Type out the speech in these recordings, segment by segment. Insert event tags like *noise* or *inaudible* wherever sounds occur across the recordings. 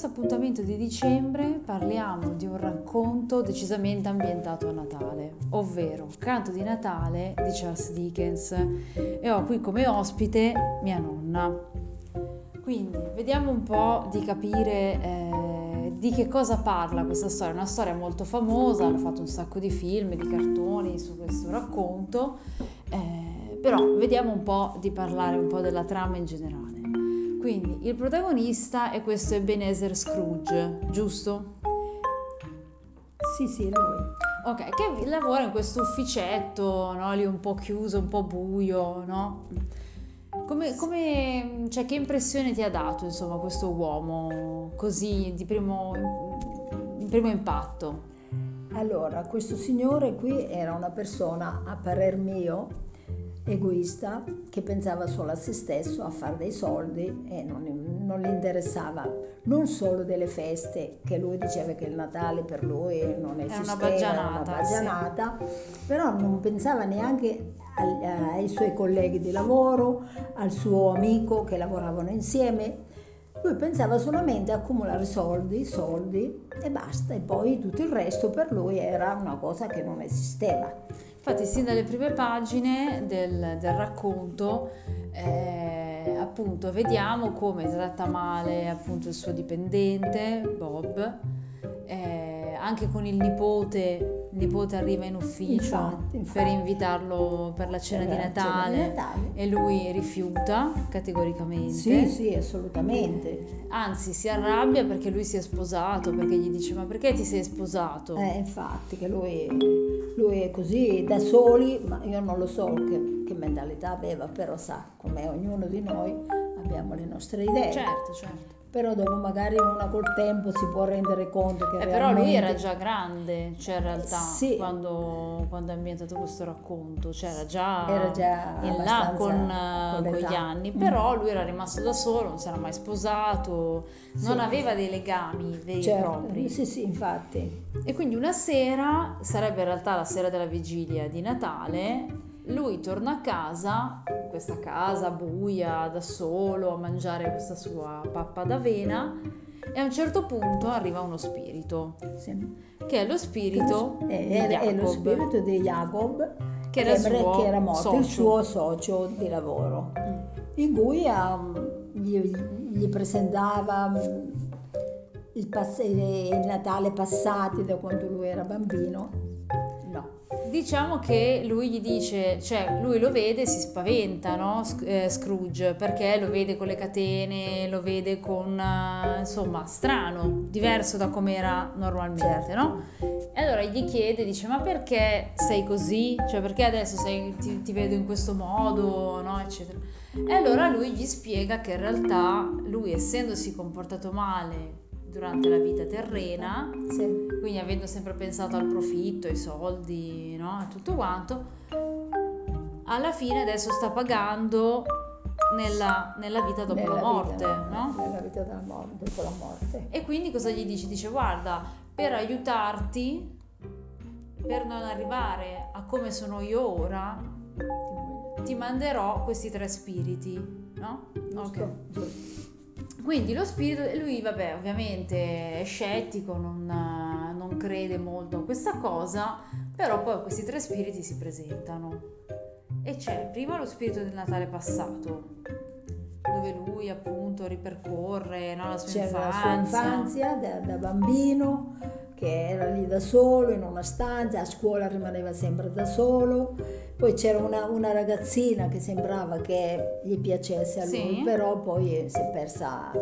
questo appuntamento di dicembre parliamo di un racconto decisamente ambientato a Natale, ovvero Canto di Natale di Charles Dickens e ho qui come ospite mia nonna. Quindi vediamo un po' di capire eh, di che cosa parla questa storia. È una storia molto famosa, hanno fatto un sacco di film, di cartoni su questo racconto, eh, però vediamo un po' di parlare un po' della trama in generale. Quindi il protagonista è questo Ebenezer Scrooge, giusto? Sì, sì, lui. Ok, che lavora in questo ufficetto, no? Lì un po' chiuso, un po' buio, no? Come, come, cioè, che impressione ti ha dato, insomma, questo uomo così di primo, di primo impatto? Allora, questo signore qui era una persona, a parer mio, egoista che pensava solo a se stesso, a fare dei soldi e non, non, gli interessava non solo delle feste, che lui diceva che il Natale per lui non esisteva, è una baggianata sì. però non pensava neanche ai, ai suoi colleghi di lavoro, al suo amico che lavoravano insieme. Lui pensava solamente a accumulare soldi, soldi e basta, e poi tutto il resto per lui era una cosa che non esisteva. Infatti, sin dalle prime pagine del, del racconto, eh, appunto, vediamo come tratta male appunto il suo dipendente, Bob, eh, anche con il nipote il nipote arriva in ufficio infatti, infatti. per invitarlo per la cena, per di, Natale, cena di, Natale, e lui rifiuta categoricamente. Sì, sì, assolutamente. Anzi, si arrabbia perché lui si è sposato, perché gli dice ma perché ti sei sposato? Eh, infatti, che lui, lui è così da soli, ma io non lo so che, che mentalità aveva, però sa, come ognuno di noi abbiamo le nostre idee. Certo, certo però dopo magari una col tempo si può rendere conto che eh, realmente... però lui era già grande cioè in realtà sì. quando, quando è ambientato questo racconto cioè era già, era già in là con, con, gli anni però mm. lui era rimasto da solo non si era mai sposato non sì. aveva dei legami veri certo. propri sì sì infatti e quindi una sera sarebbe in realtà la sera della vigilia di Natale lui torna a casa, in questa casa buia, da solo, a mangiare questa sua pappa d'avena e a un certo punto arriva uno spirito, sì. che è lo spirito è, di Jacob. È lo spirito di Jacob, che era, che, che era morto, socio. il suo socio di lavoro, mm. in cui um, gli, gli, presentava um, il, pass- il Natale passati da quando lui era bambino Diciamo che lui gli dice, cioè lui lo vede e si spaventa, no? Eh, Scrooge, perché lo vede con le catene, lo vede con, uh, insomma, strano, diverso da come era normalmente, no? E allora gli chiede, dice, ma perché sei così? Cioè perché adesso sei, ti, ti vedo in questo modo, no? Eccetera. E allora lui gli spiega che in realtà lui, essendosi comportato male durante la vita terrena, sì. quindi avendo sempre pensato al profitto, ai soldi, no? tutto quanto, alla fine adesso sta pagando nella, nella vita dopo nella la morte, vita, no? Nella vita dopo la morte. E quindi cosa gli dice? Dice guarda, per aiutarti, per non arrivare a come sono io ora, ti manderò questi tre spiriti, no? Giusto, ok. Giusto. Quindi lo spirito, lui vabbè ovviamente è scettico, non, non crede molto a questa cosa, però poi questi tre spiriti si presentano. E c'è prima lo spirito del Natale passato, dove lui appunto ripercorre no, la sua C'era infanzia. la sua infanzia da, da, bambino, che era lì da solo in una stanza, a scuola rimaneva sempre da solo poi c'era una, una, ragazzina che sembrava che gli piacesse a lui, sì. però poi si è persa.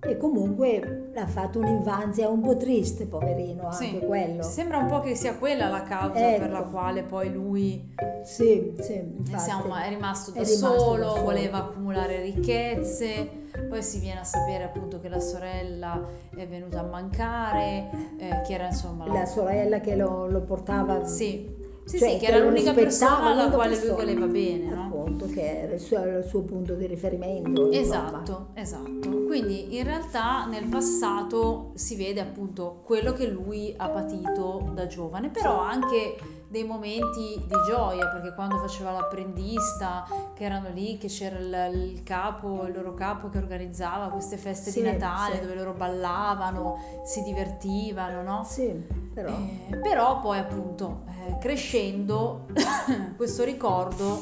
E comunque ha fatto un'infanzia un po' triste, poverino, anche sì. quello. Sembra un po' che sia quella la causa ecco. per la quale poi lui sì, sì, insomma, è rimasto da, è rimasto solo, da solo, voleva accumulare ricchezze, poi si viene a sapere appunto che la sorella è venuta a mancare, eh, che era insomma... La, la sorella che lo, lo portava... Sì sì, cioè, sì, che, era l'unica persona alla quale persona, lui voleva bene, no? Appunto, che era il suo, il suo punto di riferimento. Esatto, esatto. Quindi in realtà nel passato si vede appunto quello che lui ha patito da giovane, però anche dei momenti di gioia, perché quando faceva l'apprendista, che erano lì, che c'era il, il capo, il loro capo che organizzava queste feste Sì, di Natale sì. dove loro ballavano, si divertivano, no? Sì, però... Eh, però poi appunto eh, crescendo *coughs* questo ricordo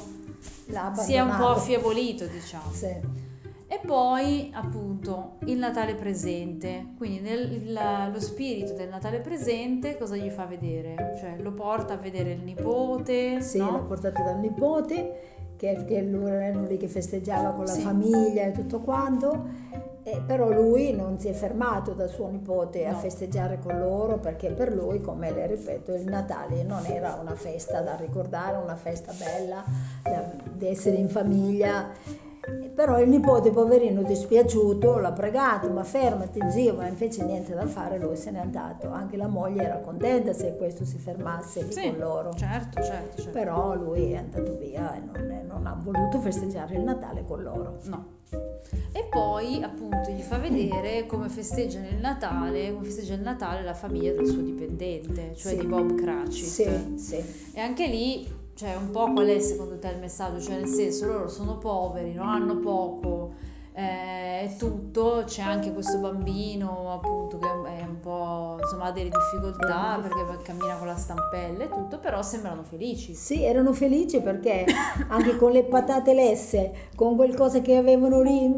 si è un po' affievolito, diciamo. Sì. E poi appunto il Natale presente, quindi nel- il- lo spirito del Natale presente cosa gli fa vedere? Cioè lo porta a vedere il nipote, Sì, no? l'ho portato dal nipote, che, che lui era lì che festeggiava con la Sì. famiglia e tutto quanto, e però lui non si è fermato da suo nipote a No. festeggiare con loro perché per lui, come le ripeto, il Natale non era una festa da ricordare, una festa bella, da- di essere in famiglia. Però il nipote, poverino, dispiaciuto, l'ha pregato, ma fermati zio, ma invece niente da fare, lui se n'è andato. Anche la moglie era contenta se questo si fermasse lì Sì, con loro. certo, certo, certo. Però lui è andato via e non, non ha voluto festeggiare il Natale con loro. No. E poi appunto gli fa vedere come festeggia il Natale, come festeggia il Natale la famiglia del suo dipendente, cioè Sì. di Bob Cratchit. Sì, sì. E anche lì, cioè, un po' qual è secondo te il messaggio? Cioè, nel senso, loro sono poveri, non hanno poco, eh, è tutto, c'è anche questo bambino, appunto, che è un po', insomma, ha delle difficoltà perché cammina con la stampella e tutto, però sembrano felici. Sì, erano felici perché anche con le patate lesse, con qualcosa che avevano lì,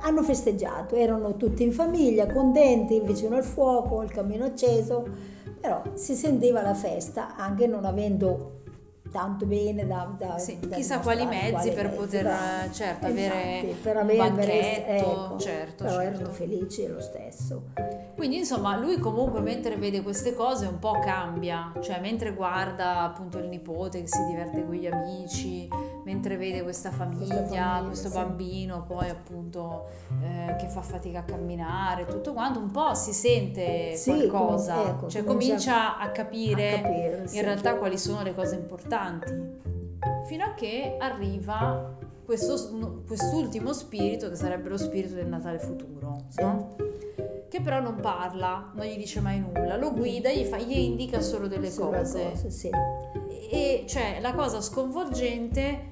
hanno festeggiato, erano tutti in famiglia, contenti, vicino al fuoco, il camino acceso, però si sentiva la festa anche non avendo tanto bene da, da Sì, da chissà quali mezzi quali per mezzi, poter, bravo. certo, Infatti, avere per un avere- banchetto, ecco, certo, però certo. erano felici lo stesso. Quindi insomma lui comunque mentre vede queste cose un po' cambia, cioè mentre guarda appunto il nipote che si diverte con gli amici, mentre vede questa famiglia, famiglia, questo sì. bambino poi appunto eh, che fa fatica a camminare, tutto quanto, un po' si sente Sì, qualcosa, com- ecco, cioè comincia a capire, a capire, sì. in realtà quali sono le cose importanti, fino a che arriva questo, quest'ultimo spirito che sarebbe lo spirito del Natale futuro, Sì. no? Che però non parla, non gli dice mai nulla, lo guida, gli, fa- gli indica solo delle Sulle cose. cose, sì. E cioè la cosa sconvolgente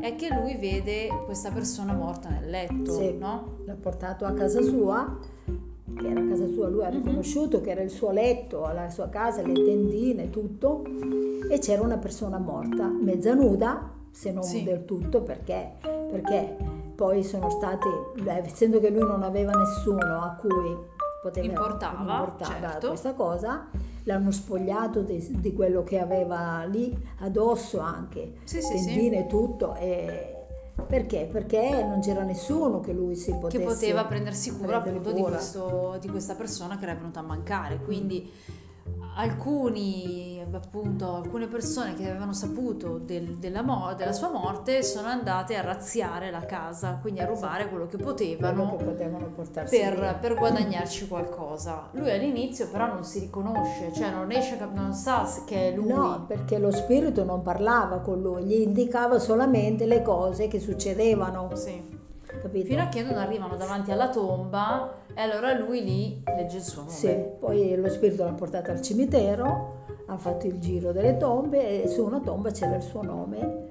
è che lui vede questa persona morta nel letto, Sì. no? L'ha portato a casa sua, che era a casa sua, lui ha Mhm. riconosciuto che era il suo letto, la sua casa, le tendine, tutto, e c'era una persona morta, mezza nuda, se non Sì. del tutto, perché, perché poi sono stati, beh, essendo che lui non aveva nessuno a cui poteva Importava, importava certo. questa cosa, l'hanno spogliato di, di quello che aveva lì addosso anche, Sì, sì, sì. tendine e tutto, e perché? Perché non c'era nessuno che lui si Che potesse poteva prendersi cura prendere appunto di, cura. questo- di questa persona che era venuta a mancare. Quindi alcuni, appunto, alcune persone che avevano saputo del- della, mo- della sua morte sono andate a razziare la casa, quindi a rubare quello che quello potevano che potevano per, per guadagnarci qualcosa. Lui all'inizio però non si riconosce, cioè non riesce a non sa che è lui. No, perché lo spirito non parlava con lui, gli indicava solamente le cose che succedevano, Sì. Capito? Fino a che non arrivano davanti alla tomba e allora lui lì legge il suo nome. Sì, poi lo spirito l'ha portato al cimitero, ha fatto il giro delle tombe e su una tomba c'era il suo nome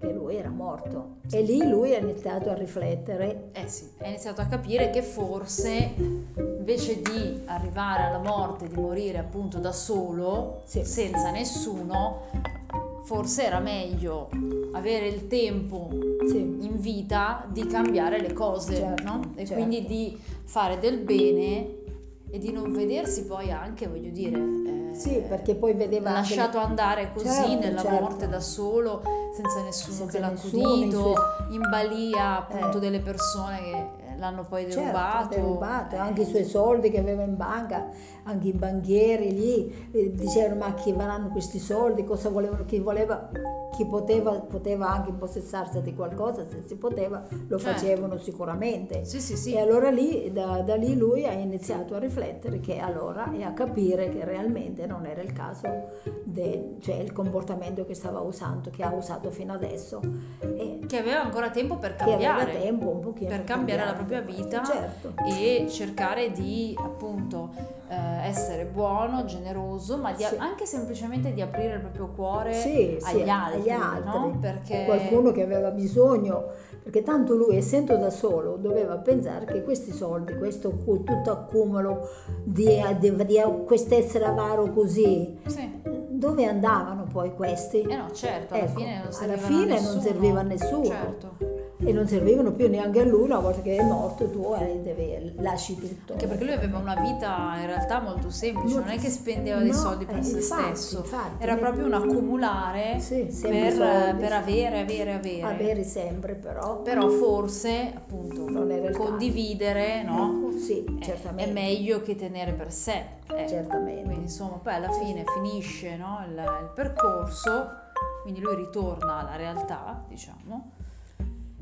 e lui era morto. E lì lui ha iniziato a riflettere. Eh sì, ha iniziato a capire che forse invece di arrivare alla morte, di morire appunto da solo, Sì. senza nessuno, forse era meglio avere il tempo Sì, in vita di cambiare le cose, Certo, no? E certo. quindi di fare del bene e di non vedersi poi anche, voglio dire, eh, sì perché poi vedeva anche- lasciato andare così Certo, nella certo. morte da solo, senza nessuno Senza che l'ha accudito, in balia appunto Eh. delle persone che l'hanno poi Certo, derubato. derubato, Eh, anche i suoi soldi che aveva in banca, anche i banchieri lì eh, dicevano ma chi varranno questi soldi, cosa volevano, chi voleva, chi poteva, poteva anche impossessarsi di qualcosa, se si poteva lo Certo. facevano sicuramente. Sì, sì, sì. E allora lì, da, da lì lui ha iniziato a riflettere che allora e a capire che realmente non era il caso, de- cioè il comportamento che stava usando, che ha usato fino adesso. E Che aveva ancora tempo per che aveva cambiare. tempo un pochino per cambiare la propria vita certo. e cercare di appunto eh, essere buono, generoso, ma di- Sì. anche semplicemente di aprire il proprio cuore Sì, sì, agli altri, agli altri. no? Perché qualcuno che aveva bisogno, perché tanto lui essendo da solo doveva pensare che questi soldi, questo tutto accumulo di, di, di questo essere avaro così, Sì. dove andavano poi questi? Eh no, certo, alla Ecco, fine non alla servivano a fine non nessuno. serviva a nessuno. Certo. E non servivano più neanche a lui, una volta che è morto tu eh, devi- lasci tutto. Anche perché lui aveva una vita in realtà molto semplice, non è che spendeva dei No, soldi per eh, se infatti, stesso, infatti. era proprio un accumulare Sì, per, soldi, per sì. avere, avere, avere. Avere sempre però. Però forse appunto Non condividere no? Sì, È- certamente. è meglio che tenere per sé. ecco. Certamente. Quindi insomma poi alla fine finisce no, il, il percorso, quindi lui ritorna alla realtà, diciamo,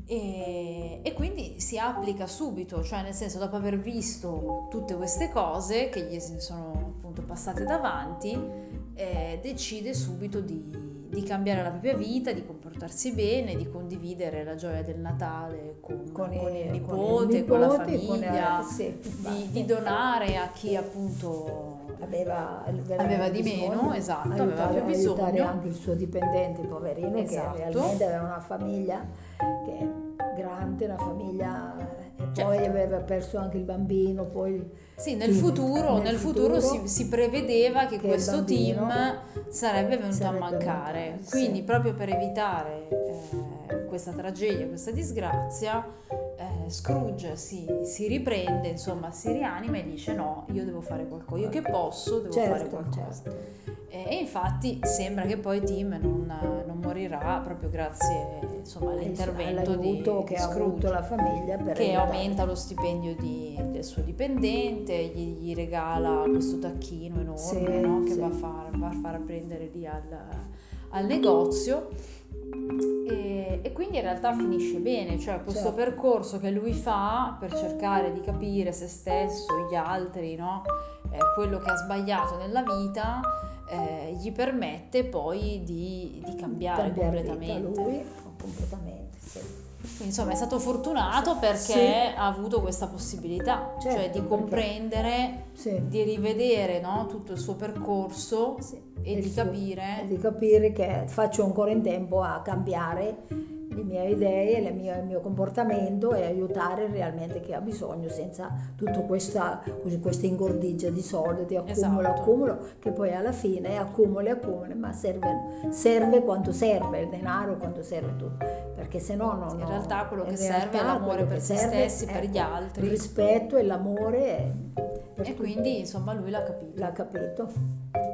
e, e quindi si applica subito, cioè nel senso dopo aver visto tutte queste cose che gli sono appunto passate davanti, eh, decide subito di, di cambiare la propria vita, di comportarsi bene, di condividere la gioia del Natale con, con il, con nipote, con, la nipoti, con famiglia, la- sì, di, di donare a chi appunto aveva, Aveva di meno, esatto, aveva aiutare, più bisogno. anche il suo dipendente poverino Esatto. che realmente aveva una famiglia che grande, una famiglia e poi Certo. aveva perso anche il bambino, poi Sì, nel Sì, futuro, nel nel futuro futuro si, si prevedeva che, che questo team sarebbe venuto sarebbe a mancare. venuto, sì. Quindi, proprio per evitare eh, questa tragedia, questa disgrazia, Scrooge si, si riprende, insomma, si rianima e dice: No, io devo fare qualcosa, io che posso, devo fare certo, qualcosa. certo. E, e infatti sembra che poi Tim non, non morirà proprio grazie insomma, all'intervento di, che Scrooge la famiglia per che aiutare. aumenta lo stipendio di- del suo dipendente, gli, gli regala questo tacchino enorme Sì, no? che sì. va a far, va a far prendere lì al, al negozio. E, e quindi in realtà finisce bene, cioè questo Certo. percorso che lui fa per cercare di capire se stesso, gli altri, no? Eh, quello che ha sbagliato nella vita, eh, gli permette poi di, di cambiare, Cambiare vita completamente. lui completamente sì. Quindi insomma è stato fortunato perché Sì. ha avuto questa possibilità, Certo, cioè di comprendere, Sì. di rivedere no, tutto il suo percorso Sì. e Il di suo- capire e di capire che faccio ancora in tempo a cambiare le mie idee, le mie- il mio comportamento e aiutare realmente chi ha bisogno senza tutta questa, questa ingordigia di soldi, di accumulo, Esatto. accumulo, che poi alla fine accumuli, accumuli, ma serve, serve quanto serve il denaro, quanto serve tutto, perché se no non... In realtà quello in che serve è l'amore per se stessi, per gli altri. Il rispetto e l'amore. e tutti. quindi insomma lui l'ha capito. L'ha capito.